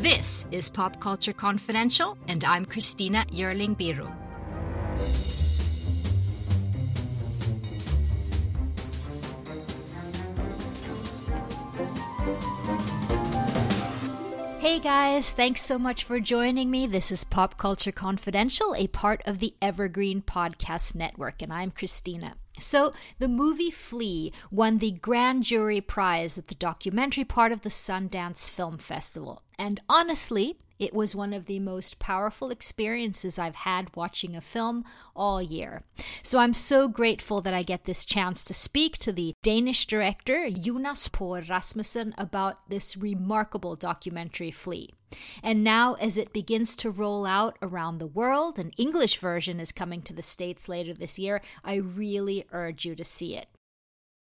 This is Pop Culture Confidential, and I'm Christina Yerling Biru. Hey guys, thanks so much for joining me. This is Pop Culture Confidential, a part of the Evergreen Podcast Network, and I'm Christina. So, the movie Flee won the Grand Jury Prize at the documentary part of the Sundance Film Festival. And honestly, it was one of the most powerful experiences I've had watching a film all year. So I'm so grateful that I get this chance to speak to the Danish director Jonas Poher Rasmussen about this remarkable documentary Flee. And now, as it begins to roll out around the world, an English version is coming to the States later this year, I really urge you to see it.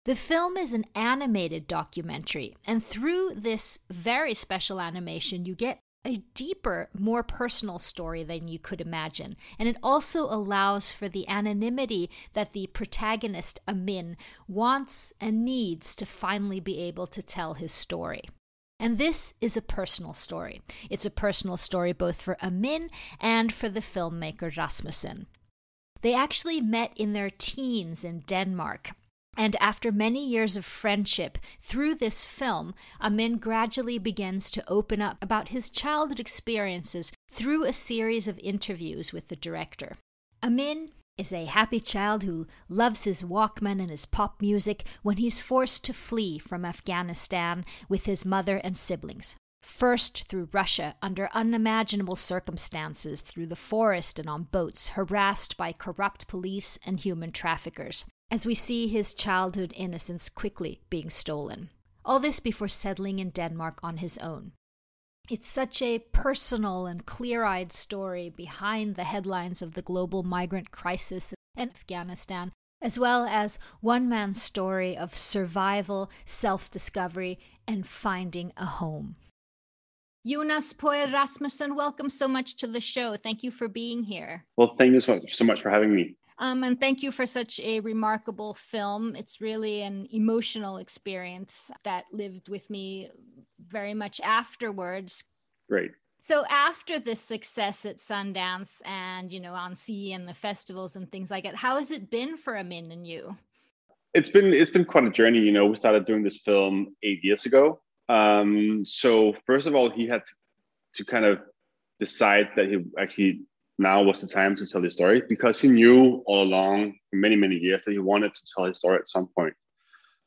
The film is an animated documentary, and through this very special animation, you get a deeper, more personal story than you could imagine. And it also allows for the anonymity that the protagonist, Amin, wants and needs to finally be able to tell his story. And this is a personal story. It's a personal story both for Amin and for the filmmaker Rasmussen. They actually met in their teens in Denmark and after many years of friendship through this film, Amin gradually begins to open up about his childhood experiences through a series of interviews with the director. Amin is a happy child who loves his Walkman and his pop music when he's forced to flee from Afghanistan with his mother and siblings. First through Russia under unimaginable circumstances, through the forest and on boats, harassed by corrupt police and human traffickers as we see his childhood innocence quickly being stolen. All this before settling in Denmark on his own. It's such a personal and clear eyed story behind the headlines of the global migrant crisis in Afghanistan, as well as one man's story of survival, self discovery, and finding a home. Jonas Poher Rasmussen, welcome so much to the show. Thank you for being here. Well, thank you so much for having me. Um, and thank you for such a remarkable film. It's really an emotional experience that lived with me very much afterwards. Great. So after this success at Sundance and you know Annecy and the festivals and things like that, how has it been for Amin and you? It's been it's been quite a journey. You know, we started doing this film eight years ago. Um, so first of all, he had to, to kind of decide that he actually now was the time to tell his story because he knew all along for many many years that he wanted to tell his story at some point.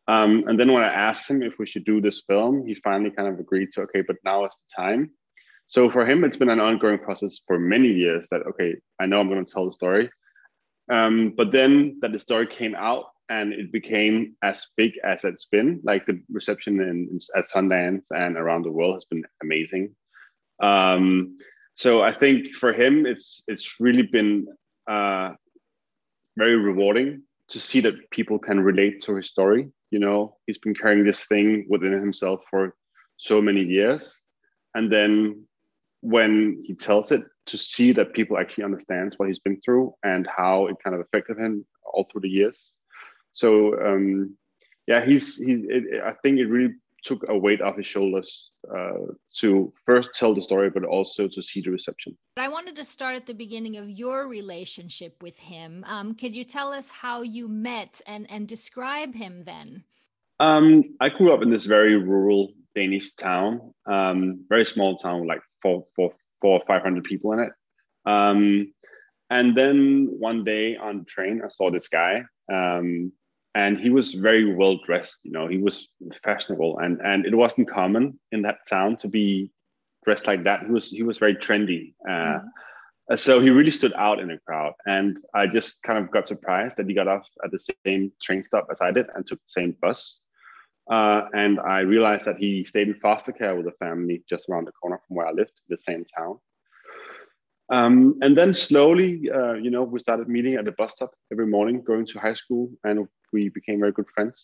Um, and then when i asked him if we should do this film he finally kind of agreed to okay but now is the time. So for him it's been an ongoing process for many years that okay i know i'm going to tell the story. Um, but then that the story came out and it became as big as it's been. Like the reception in, in at sundance and around the world has been amazing. Um, so I think for him, it's it's really been uh, very rewarding to see that people can relate to his story. You know, he's been carrying this thing within himself for so many years, and then when he tells it, to see that people actually understands what he's been through and how it kind of affected him all through the years. So um, yeah, he's he. I think it really took a weight off his shoulders uh, to first tell the story, but also to see the reception. I wanted to start at the beginning of your relationship with him. Um, could you tell us how you met and, and describe him then? Um, I grew up in this very rural Danish town, um, very small town, like four, four, four or 500 people in it. Um, and then one day on the train, I saw this guy um, and he was very well dressed you know he was fashionable. And and it wasn't common in that town to be dressed like that. He was he was very trendy uh, mm-hmm. so he really stood out in the crowd. And i just kind of got surprised that he got off at the same train stop as i did and took the same bus. Uh, and I realized that he stayed in foster care with a family just around the corner from where I lived, the same town. Um, and then slowly, uh, you know, we started meeting at the bus stop every morning, going to high school, and we became very good friends.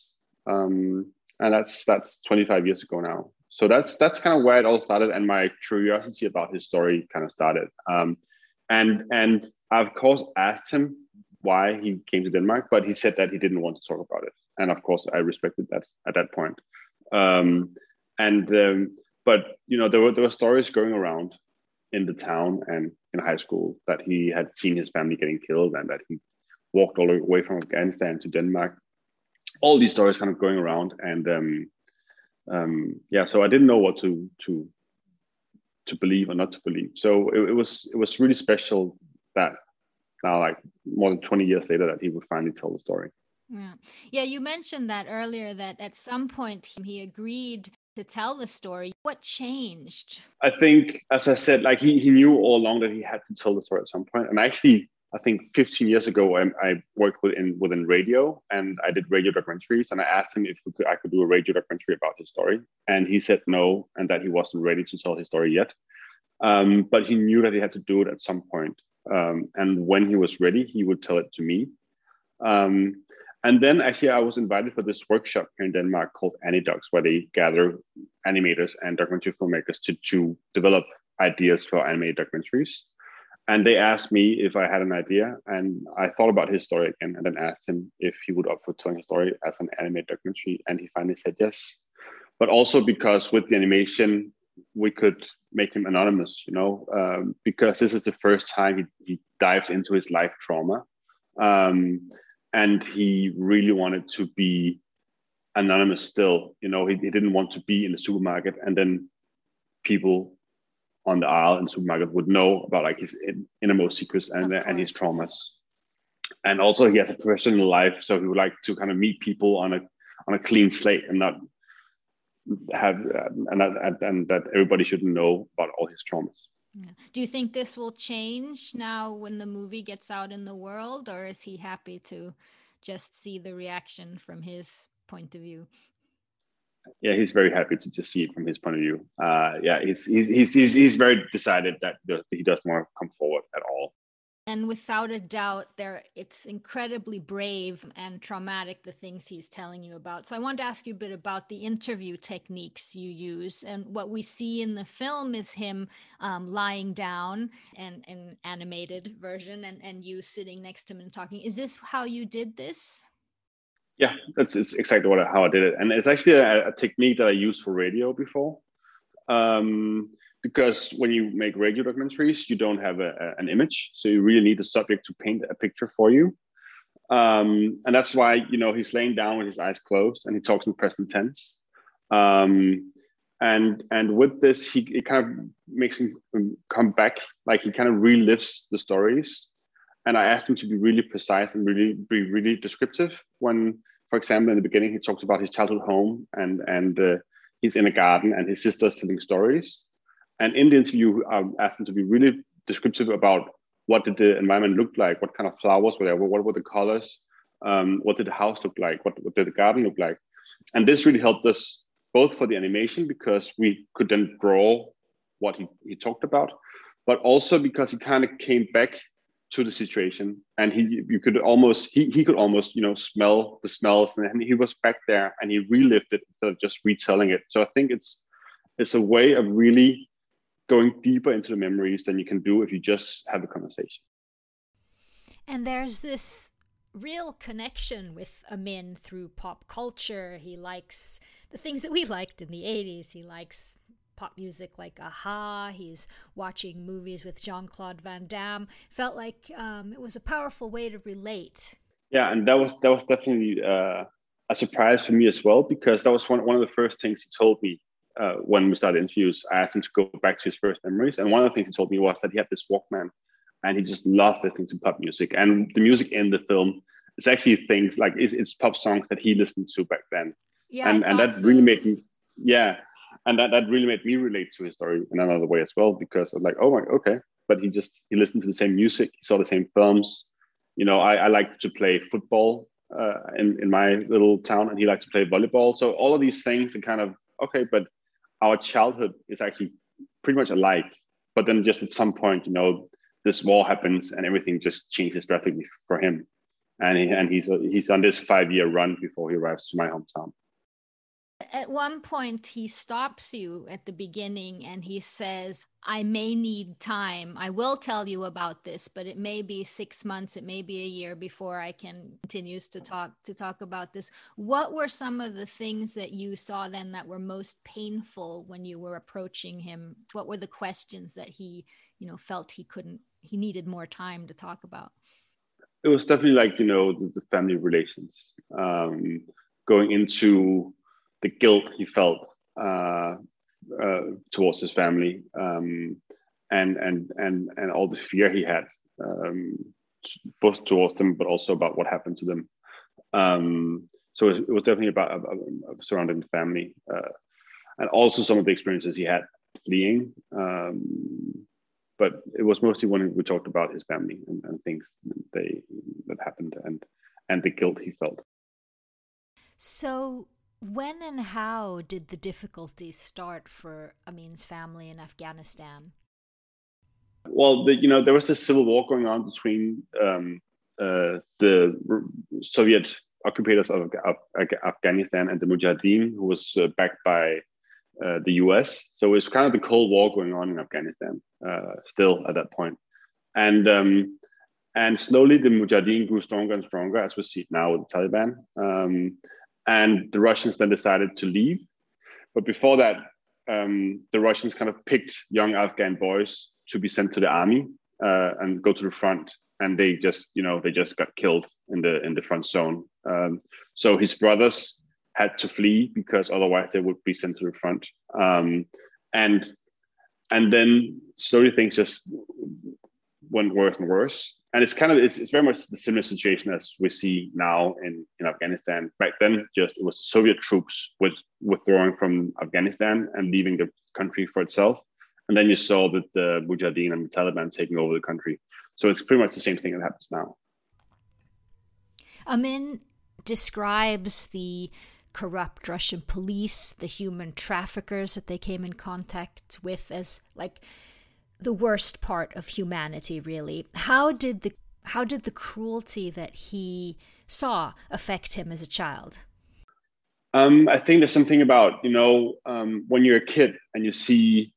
Um, and that's that's 25 years ago now. So that's that's kind of where it all started, and my curiosity about his story kind of started. Um, and and I of course asked him why he came to Denmark, but he said that he didn't want to talk about it. And of course, I respected that at that point. Um, and um, but you know, there were there were stories going around in the town and in high school that he had seen his family getting killed and that he walked all the way from Afghanistan to Denmark. All these stories kind of going around, and um, um, yeah, so I didn't know what to to to believe or not to believe. So it, it was it was really special that now like more than 20 years later that he would finally tell the story yeah yeah you mentioned that earlier that at some point he agreed to tell the story what changed i think as i said like he, he knew all along that he had to tell the story at some point and actually i think 15 years ago i, I worked within within radio and i did radio documentaries and i asked him if could, i could do a radio documentary about his story and he said no and that he wasn't ready to tell his story yet um, but he knew that he had to do it at some point um, and when he was ready, he would tell it to me. Um, and then actually, I was invited for this workshop here in Denmark called Animedocs, where they gather animators and documentary filmmakers to, to develop ideas for animated documentaries. And they asked me if I had an idea, and I thought about his story again, and then asked him if he would offer telling his story as an animated documentary, and he finally said yes. But also because with the animation, we could make him anonymous, you know, um, because this is the first time he, he dives into his life trauma. Um, and he really wanted to be anonymous still. You know, he, he didn't want to be in the supermarket and then people on the aisle in the supermarket would know about like his innermost secrets and, and his traumas. And also he has a personal life. So he would like to kind of meet people on a on a clean slate and not have and that, and that everybody should know about all his traumas. Yeah. Do you think this will change now when the movie gets out in the world, or is he happy to just see the reaction from his point of view? Yeah, he's very happy to just see it from his point of view. Uh, yeah, he's, he's he's he's he's very decided that he doesn't want to come forward at all. And without a doubt there it's incredibly brave and traumatic the things he's telling you about. So i want to ask you a bit about the interview techniques you use. And what we see in the film is him um, lying down and an animated version and, and you sitting next to him and talking. Is this how you did this yeah that's it's exactly what how i did it and it's actually a, a technique that i used for radio before um, because when you make radio documentaries, you don't have a, a, an image, so you really need the subject to paint a picture for you. Um, and that's why you know he's laying down with his eyes closed and he talks in present tense. Um, and and with this, he it kind of makes him come back, like he kind of relives the stories. And I asked him to be really precise and really be really descriptive. When, for example, in the beginning, he talked about his childhood home and and uh, he's in a garden and his sister's telling stories. And in the interview, I asked him to be really descriptive about what did the environment look like, what kind of flowers were there, what were the colors, um, what did the house look like, what, what did the garden look like, and this really helped us both for the animation because we could then draw what he, he talked about, but also because he kind of came back to the situation and he you could almost he, he could almost you know smell the smells and he was back there and he relived it instead of just retelling it so i think it's it's a way of really going deeper into the memories than you can do if you just have a conversation. And there's this real connection with Amin through pop culture. He likes the things that we liked in the 80s. He likes pop music like a-ha. He's watching movies with Jean Claude Van Damme. Felt like um, it was a powerful way to relate. Yeah, and that was that was definitely uh, a surprise for me as well because that was one one of the first things he told me uh, when we started interviews, I asked him to go back to his first memories. And one of the things he told me was that he had this Walkman and he just loved listening to pop music. And the music in the film is actually things like it's, it's pop songs that he listened to back then. Yeah, and, and that so. really made me, yeah. And that, that really made me relate to his story in another way as well, because I'm like, oh my, okay. But he just, he listened to the same music, he saw the same films. You know, I, I like to play football uh, in in my little town, and he liked to play volleyball. So all of these things are kind of okay, but our childhood is actually pretty much alike. But then just at some point, you know, this war happens and everything just changes drastically for him. And he, and he's he's on this five year run before he arrives to my hometown at one point he stops you at the beginning and he says i may need time. I will tell you about this but it may be six months it may be a year before i can continues to talk to talk about this. What were some of the things that you saw then that were most painful when you were approaching him? What were the questions that he you know felt he couldn't he needed more time to talk about? It was definitely like you know the, the family relations um, going into the guilt he felt uh, uh, towards his family um, and and and and all the fear he had um, both towards them but also about what happened to them. Um, so it, was definitely about, about, surrounding the family uh, and also some of the experiences he had fleeing um, but it was mostly when we talked about his family and, and things they that happened and and the guilt he felt. So when and how did the difficulties start for Amin's family in Afghanistan? Well, the, you know, there was a civil war going on between um, uh, the Soviet occupators of, of, Afghanistan and the Mujahideen, who was uh, backed by uh, the US. So it was kind of the Cold War going on in Afghanistan uh, still at that point. And um, and slowly the Mujahideen grew stronger and stronger, as we see now with the Taliban. Um, and the Russians then decided to leave. But before that, um, the Russians kind of picked young Afghan boys to be sent to the army uh, and go to the front, and they just, you know, they just got killed in the in the front zone. Um, so his brothers had to flee because otherwise they would be sent to the front. Um, and and then slowly things just went worse and worse and it's kind of it's, it's very much the similar situation as we see now in, in afghanistan. Back then just it was the soviet troops with, withdrawing from afghanistan and leaving the country for itself. And then you saw that the mujahideen and the taliban taking over the country. So it's pretty much the same thing that happens now. Amin describes the corrupt russian police the human traffickers that they came in contact with as like the worst part of humanity really. How did the how did the cruelty that he saw affect him as a child? Um, i think there's something about you know um, when you're a kid and you see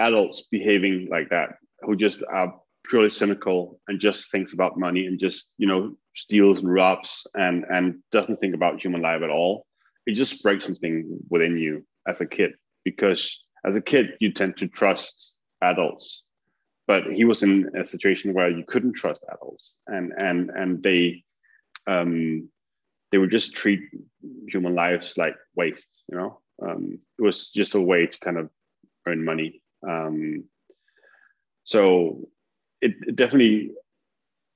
adults behaving like that who just are purely cynical and just thinks about money and just you know steals and robs and and doesn't think about human life at all it just breaks something within you as a kid. Because as a kid you tend to trust adults. But he was in a situation where you couldn't trust adults. And and and they um they would just treat human lives like waste you know? Um it was just a way to kind of earn money. Um so it, it definitely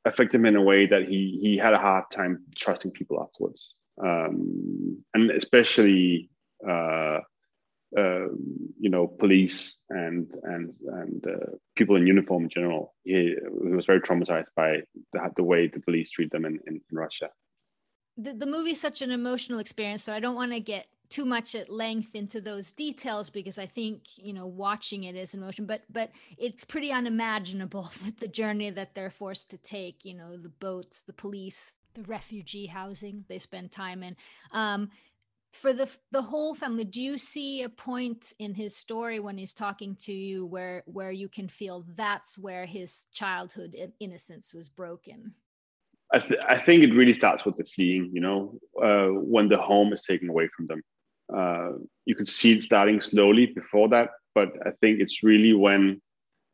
affected him in a way that he he had a hard time trusting people afterwards. Um and especially uh uh, you know, police and and and uh, people in uniform in general. He, he was very traumatized by the, the way the police treat them in, in, in Russia. The, the movie is such an emotional experience, so I don't want to get too much at length into those details because I think you know watching it is emotion, but but it's pretty unimaginable the journey that they're forced to take. You know, the boats, the police, the refugee housing they spend time in. Um, for the the whole family do you see a point in his story when he's talking to you where where you can feel that's where his childhood innocence was broken? I, th- I think it really starts with the fleeing you know uh, when the home is taken away from them. Uh, you could see it starting slowly before that but i think it's really when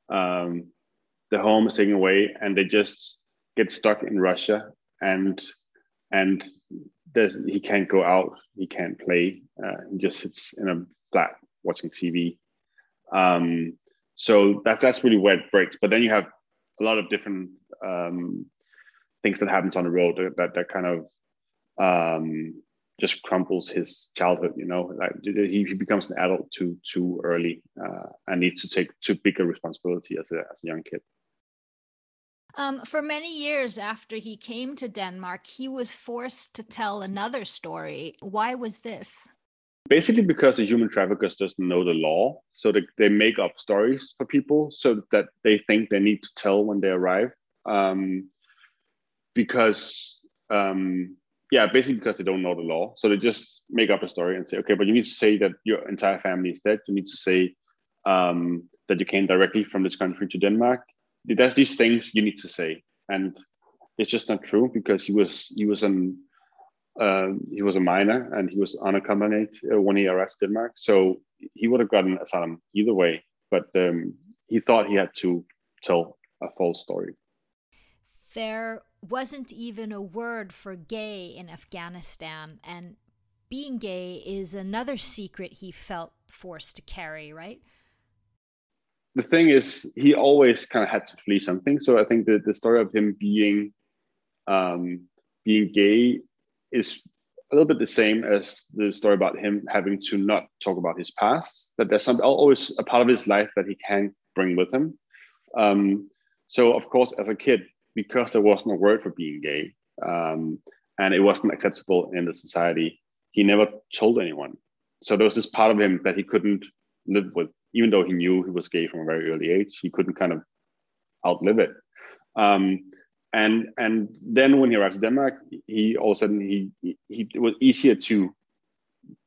um, the home is taken away and they just get stuck in russia and and there's, he can't go out, he can't play, uh, he just sits in a flat watching TV. Um, so that's that's really where it breaks. But then you have a lot of different um, things that happens on the road that that kind of um, just crumbles his childhood. You know, like he, he becomes an adult too too early uh, and needs to take too big a responsibility as a as a young kid. Um, for many years after he came to Denmark, he was forced to tell another story. Why was this? Basically, because the human traffickers doesn't know the law, so they, they make up stories for people so that they think they need to tell when they arrive. Um, because um, yeah, basically because they don't know the law, so they just make up a story and say, okay, but you need to say that your entire family is dead. You need to say um, that you came directly from this country to Denmark there's these things you need to say, and it's just not true because he was he was an uh, he was a minor and he was unaccompanied uh, when he arrived Denmark, so he would have gotten asylum either way. But um, he thought he had to tell a false story. There wasn't even a word for gay in Afghanistan, and being gay is another secret he felt forced to carry, right? The thing is, he always kind of had to flee something. So I think that the story of him being um, being gay is a little bit the same as the story about him having to not talk about his past. That there's some always a part of his life that he can bring with him. Um, so of course, as a kid, because there wasn't a word for being gay, um, and it wasn't acceptable in the society, he never told anyone. So there was this part of him that he couldn't live with even though he knew he was gay from a very early age, he couldn't kind of outlive it. Um, and and then when he arrived in Denmark, he all of a sudden he, he, he it was easier to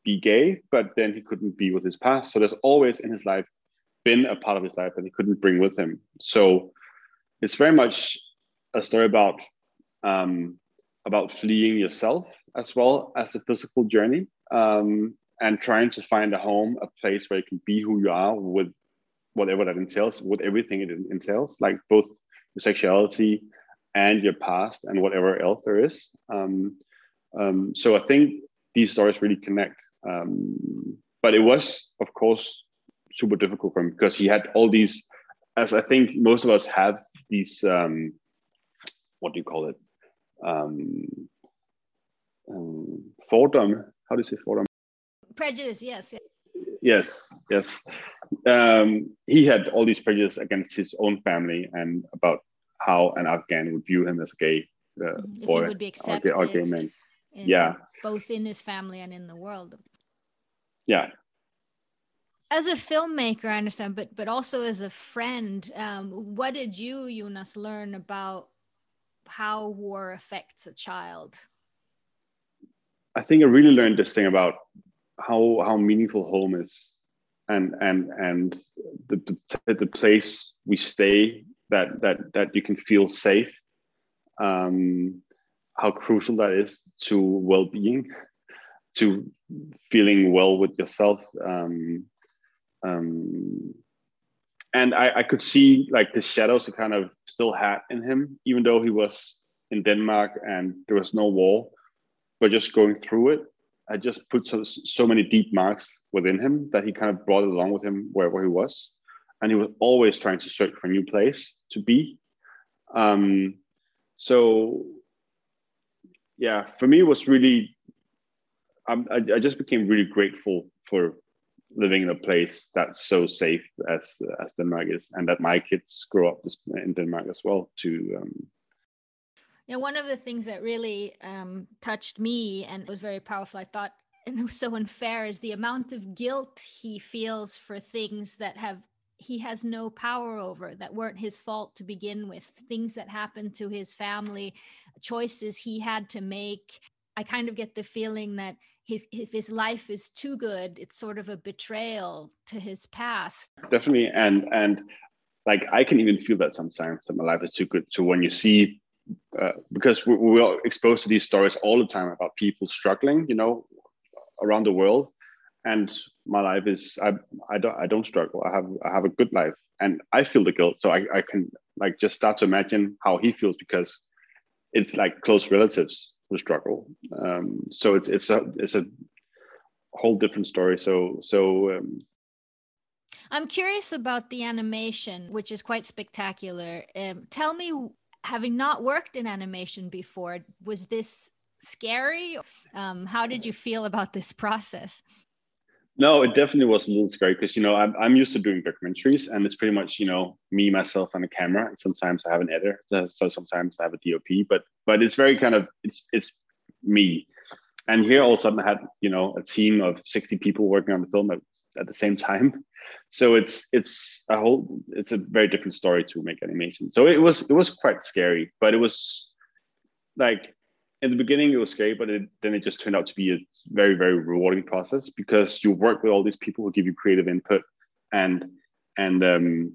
be gay, but then he couldn't be with his past. So there's always in his life been a part of his life that he couldn't bring with him. So it's very much a story about um, about fleeing yourself as well as the physical journey. Um, and trying to find a home, a place where you can be who you are with whatever that entails, with everything it entails, like both your sexuality and your past and whatever else there is. Um, um, so I think these stories really connect. Um, but it was, of course, super difficult for him because he had all these, as I think most of us have these, um, what do you call it? Um, um, fordom. How do you say fordom? Prejudice yes yes. Yes um, he had all these prejudices against his own family and about how an afghan would view him as a gay uh, if boy would be accepted or gay, or gay man. yeah. both in his family and in the world. Yeah. As a filmmaker i understand but but also as a friend um, what did you jonas learn about how war affects a child? I think i really learned this thing about how how meaningful home is and and and the, the, the place we stay that that that you can feel safe um how crucial that is to well-being to feeling well with yourself um um and I, I could see like the shadows he kind of still had in him even though he was in denmark and there was no wall but just going through it I just put so, so many deep marks within him that he kind of brought it along with him wherever he was. And he was always trying to search for a new place to be. Um, so, yeah, for me, it was really, um, I, I just became really grateful for living in a place that's so safe as as Denmark is, and that my kids grow up in Denmark as well to um, yeah, one of the things that really um, touched me and was very powerful, I thought, and it was so unfair, is the amount of guilt he feels for things that have he has no power over that weren't his fault to begin with. Things that happened to his family choices he had to make. I kind of get the feeling that his if his life is too good it's sort of a betrayal to his past. Definitely and and like i can even feel that sometimes that my life is too good. So when you see uh, because we, we are exposed to these stories all the time about people struggling, you know, around the world. And my life is I I don't I don't struggle. I have I have a good life, and I feel the guilt. So I, I can like just start to imagine how he feels because it's like close relatives who struggle. Um, so it's it's a it's a whole different story. So so um, I'm curious about the animation, which is quite spectacular. Um, tell me having not worked in animation before, was this scary? Um, how did you feel about this process? No, it definitely was a little scary because you know I'm I'm used to doing documentaries, and it's pretty much you know me myself and a camera. Sometimes I have an editor, so sometimes I have a DOP, but but it's very kind of it's it's me. And here all of a sudden I had you know a team of 60 people working on the film at, at the same time. So it's it's a whole it's a very different story to make animation. So it was it was quite scary, but it was like in the beginning it was scary, but it, then it just turned out to be a very very rewarding process because you work with all these people who give you creative input and and um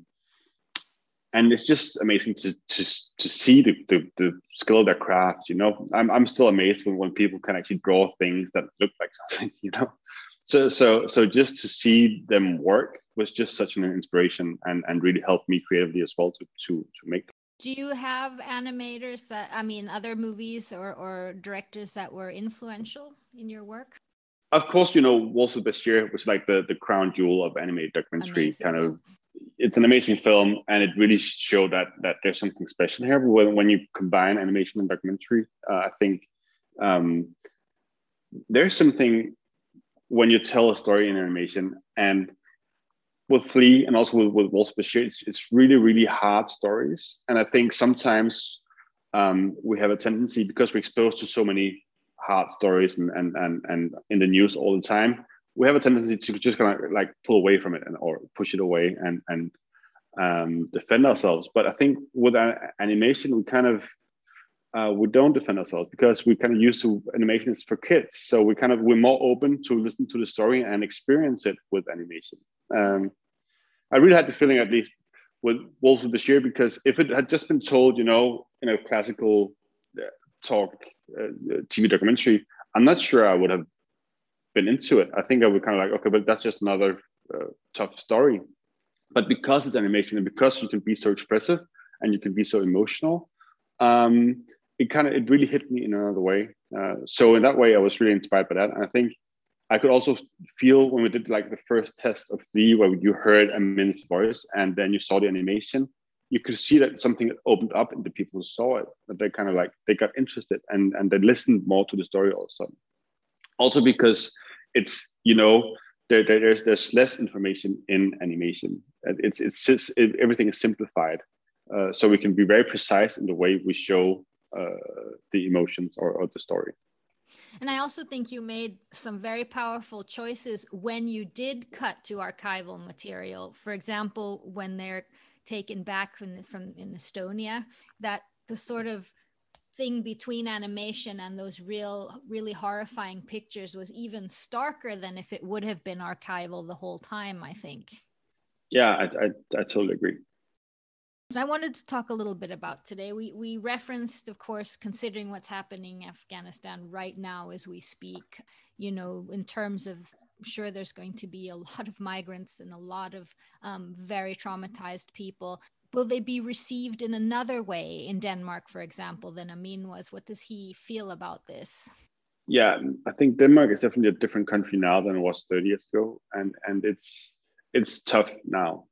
and it's just amazing to to to see the, the, the skill of their craft. You know, I'm I'm still amazed when when people can actually draw things that look like something. You know, so so so just to see them work was just such an inspiration and and really helped me creatively as well to to to make do you have animators that I mean other movies or or directors that were influential in your work? Of course, you know Waltz Bashir was like the the crown jewel of animated documentary Amazing. kind of it's an amazing film and it really showed that that there's something special here when, when you combine animation and documentary uh, i think um, there's something when you tell a story in animation and with Flee and also with, with Waltz Bashir, it's, it's really, really hard stories. And I think sometimes um, we have a tendency because we're exposed to so many hard stories and, and, and, and in the news all the time, we have a tendency to just kind of like pull away from it and or push it away and, and um, defend ourselves. But I think with animation, we kind of uh, we don't defend ourselves because we kind of used to animation is for kids. So we kind of we're more open to listen to the story and experience it with animation. Um, I really had the feeling, at least with Waltz of with Bashir, because if it had just been told, you know, in a classical uh, talk uh, TV documentary, I'm not sure I would have been into it. I think I would kind of like, okay, but that's just another uh, tough story. But because it's animation and because you can be so expressive and you can be so emotional, um, it kind of it really hit me in another way. Uh, so in that way, I was really inspired by that, and I think I could also feel when we did like the first test of Flee, where you heard Amin's voice and then you saw the animation, you could see that something opened up in the people saw it. That they kind of like they got interested and and they listened more to the story also. Also because it's you know there, there there's there's less information in animation. It's it's, it's it, everything is simplified, uh, so we can be very precise in the way we show Uh, the emotions or, or the story. And I also think you made some very powerful choices when you did cut to archival material. For example, when they're taken back from, the, from in Estonia, that the sort of thing between animation and those real really horrifying pictures was even starker than if it would have been archival the whole time i think yeah i, I, I totally agree I wanted to talk a little bit about today. We we referenced, of course, considering what's happening in Afghanistan right now as we speak. You know, in terms of sure there's going to be a lot of migrants and a lot of um, very traumatized people. Will they be received in another way in Denmark, for example, than Amin was? What does he feel about this? Yeah, I think Denmark is definitely a different country now than it was 30 years ago, and and it's it's tough now.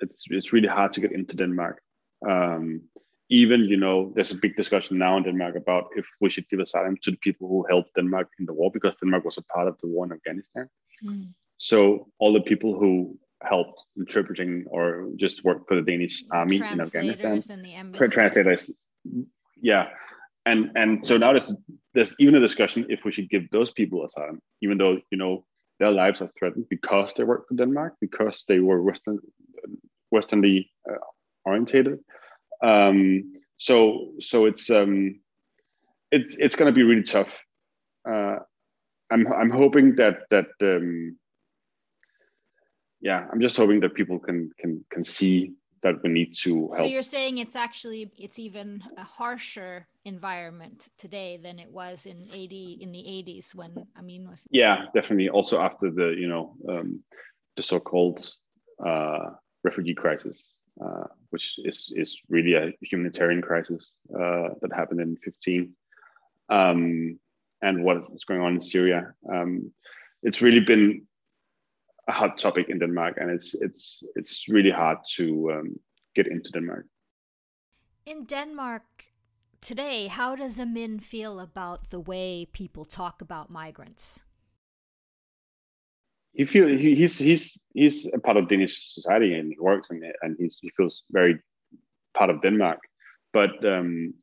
It's it's really hard to get into Denmark. Um, even you know, there's a big discussion now in Denmark about if we should give asylum to the people who helped Denmark in the war because Denmark was a part of the war in Afghanistan. Mm. So all the people who helped interpreting or just worked for the Danish army in Afghanistan, tra- translators, yeah, and and so now there's there's even a discussion if we should give those people asylum, even though you know their lives are threatened because they work for Denmark, because they were Western, Westernly uh, orientated. Um, so so it's um, it's it's going to be really tough. Uh, I'm I'm hoping that that um, yeah, I'm just hoping that people can can can see that we need to help. So you're saying it's actually it's even a harsher environment today than it was in 80 in the 80s when Amin was. Yeah, definitely. Also after the you know um, the so-called uh, refugee crisis uh, which is, is really a humanitarian crisis uh, that happened in 15, um, and what's going on in Syria. Um, it's really been a hot topic in Denmark, and it's it's it's really hard to um, get into Denmark. In Denmark today, how does Amin feel about the way people talk about migrants? He feels he, he's he's he's a part of Danish society and he works and and he's, he feels very part of Denmark. But um,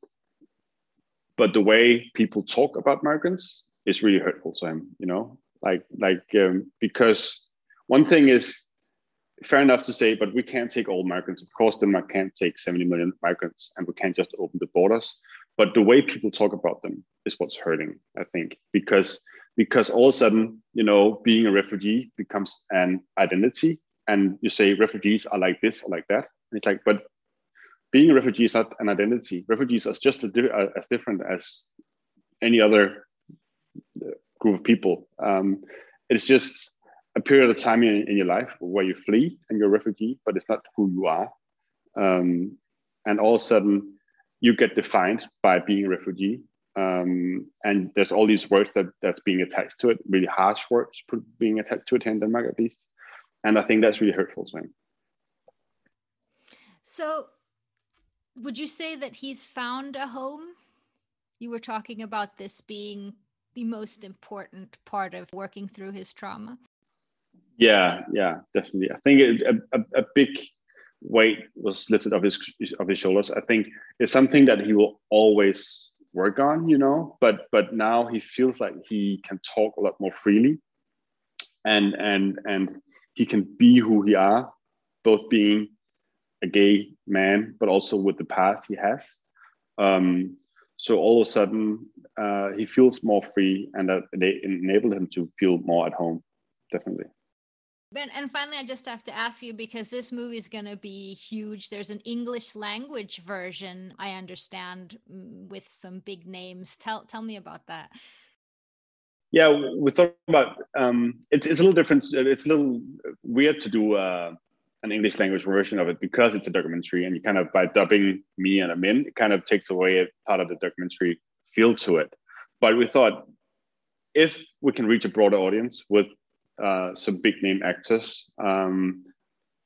but the way people talk about migrants is really hurtful to him. You know, like like um, because one thing is fair enough to say, but we can't take all migrants. Of course, Denmark can't take 70 million migrants, and we can't just open the borders. But the way people talk about them is what's hurting, I think, because because all of a sudden, you know, being a refugee becomes an identity, and you say refugees are like this or like that, and it's like, but being a refugee is not an identity. Refugees are just a, as different as any other uh, group of people. Um, it's just a period of time in, in, your life where you flee and you're a refugee, but it's not who you are. Um, and all of a sudden, you get defined by being a refugee. Um, and there's all these words that that's being attached to it, really harsh words being attached to it here in Denmark, at least. And I think that's really hurtful to him. So, would you say that he's found a home? You were talking about this being the most important part of working through his trauma. Yeah, yeah, definitely. I think it, a, a, a big weight was lifted off his of his shoulders. I think it's something that he will always work on, you know. But but now he feels like he can talk a lot more freely, and and and he can be who he are, both being a gay man, but also with the past he has. Um, so all of a sudden, uh, he feels more free, and that they enabled him to feel more at home. Definitely. Ben, and finally, I just have to ask you because this movie is going to be huge. There's an English language version, I understand, mm, with some big names. Tell tell me about that. Yeah, we thought about um, it's it's a little different. It's a little weird to do uh, an English language version of it because it's a documentary, and you kind of by dubbing me and Amin, it kind of takes away part of the documentary feel to it. But we thought if we can reach a broader audience with uh, some big name actors, um,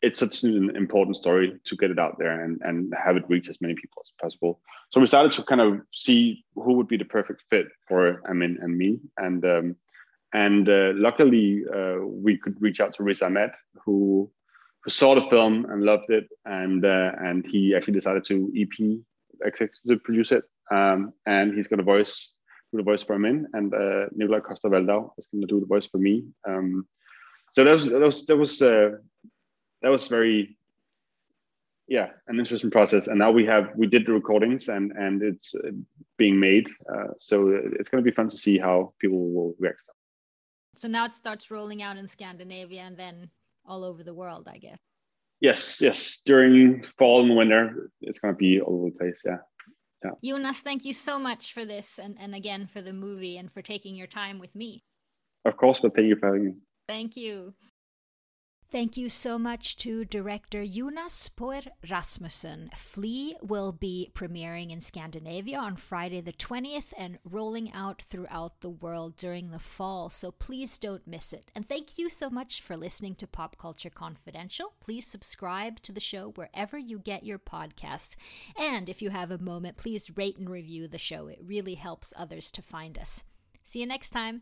it's such an important story to get it out there and, and have it reach as many people as possible. So we started to kind of see who would be the perfect fit for Amin and me. And um, and uh, luckily, uh, we could reach out to Riz Ahmed, who who saw the film and loved it, and uh, and he actually decided to EP executive produce it, um, and he's going to voice do the voice for him, and uh, Nikolaj Coster Waldau is going to do the voice for me. Um, so that was that was that was uh, that was very yeah an interesting process and now we have we did the recordings and and it's uh, being made uh, so it's going to be fun to see how people will react so now it starts rolling out in scandinavia and then all over the world, I guess. Yes, yes. During fall and winter, it's going to be all over the place. Yeah. Yeah. Jonas, thank you so much for this and, and again for the movie and for taking your time with me. Of course, but thank you for having me. Thank you. Thank you so much to director Jonas Poher Rasmussen. Flee will be premiering in Scandinavia on Friday the 20th and rolling out throughout the world during the fall, so please don't miss it. And thank you so much for listening to Pop Culture Confidential. Please subscribe to the show wherever you get your podcasts. And if you have a moment, please rate and review the show. It really helps others to find us. See you next time.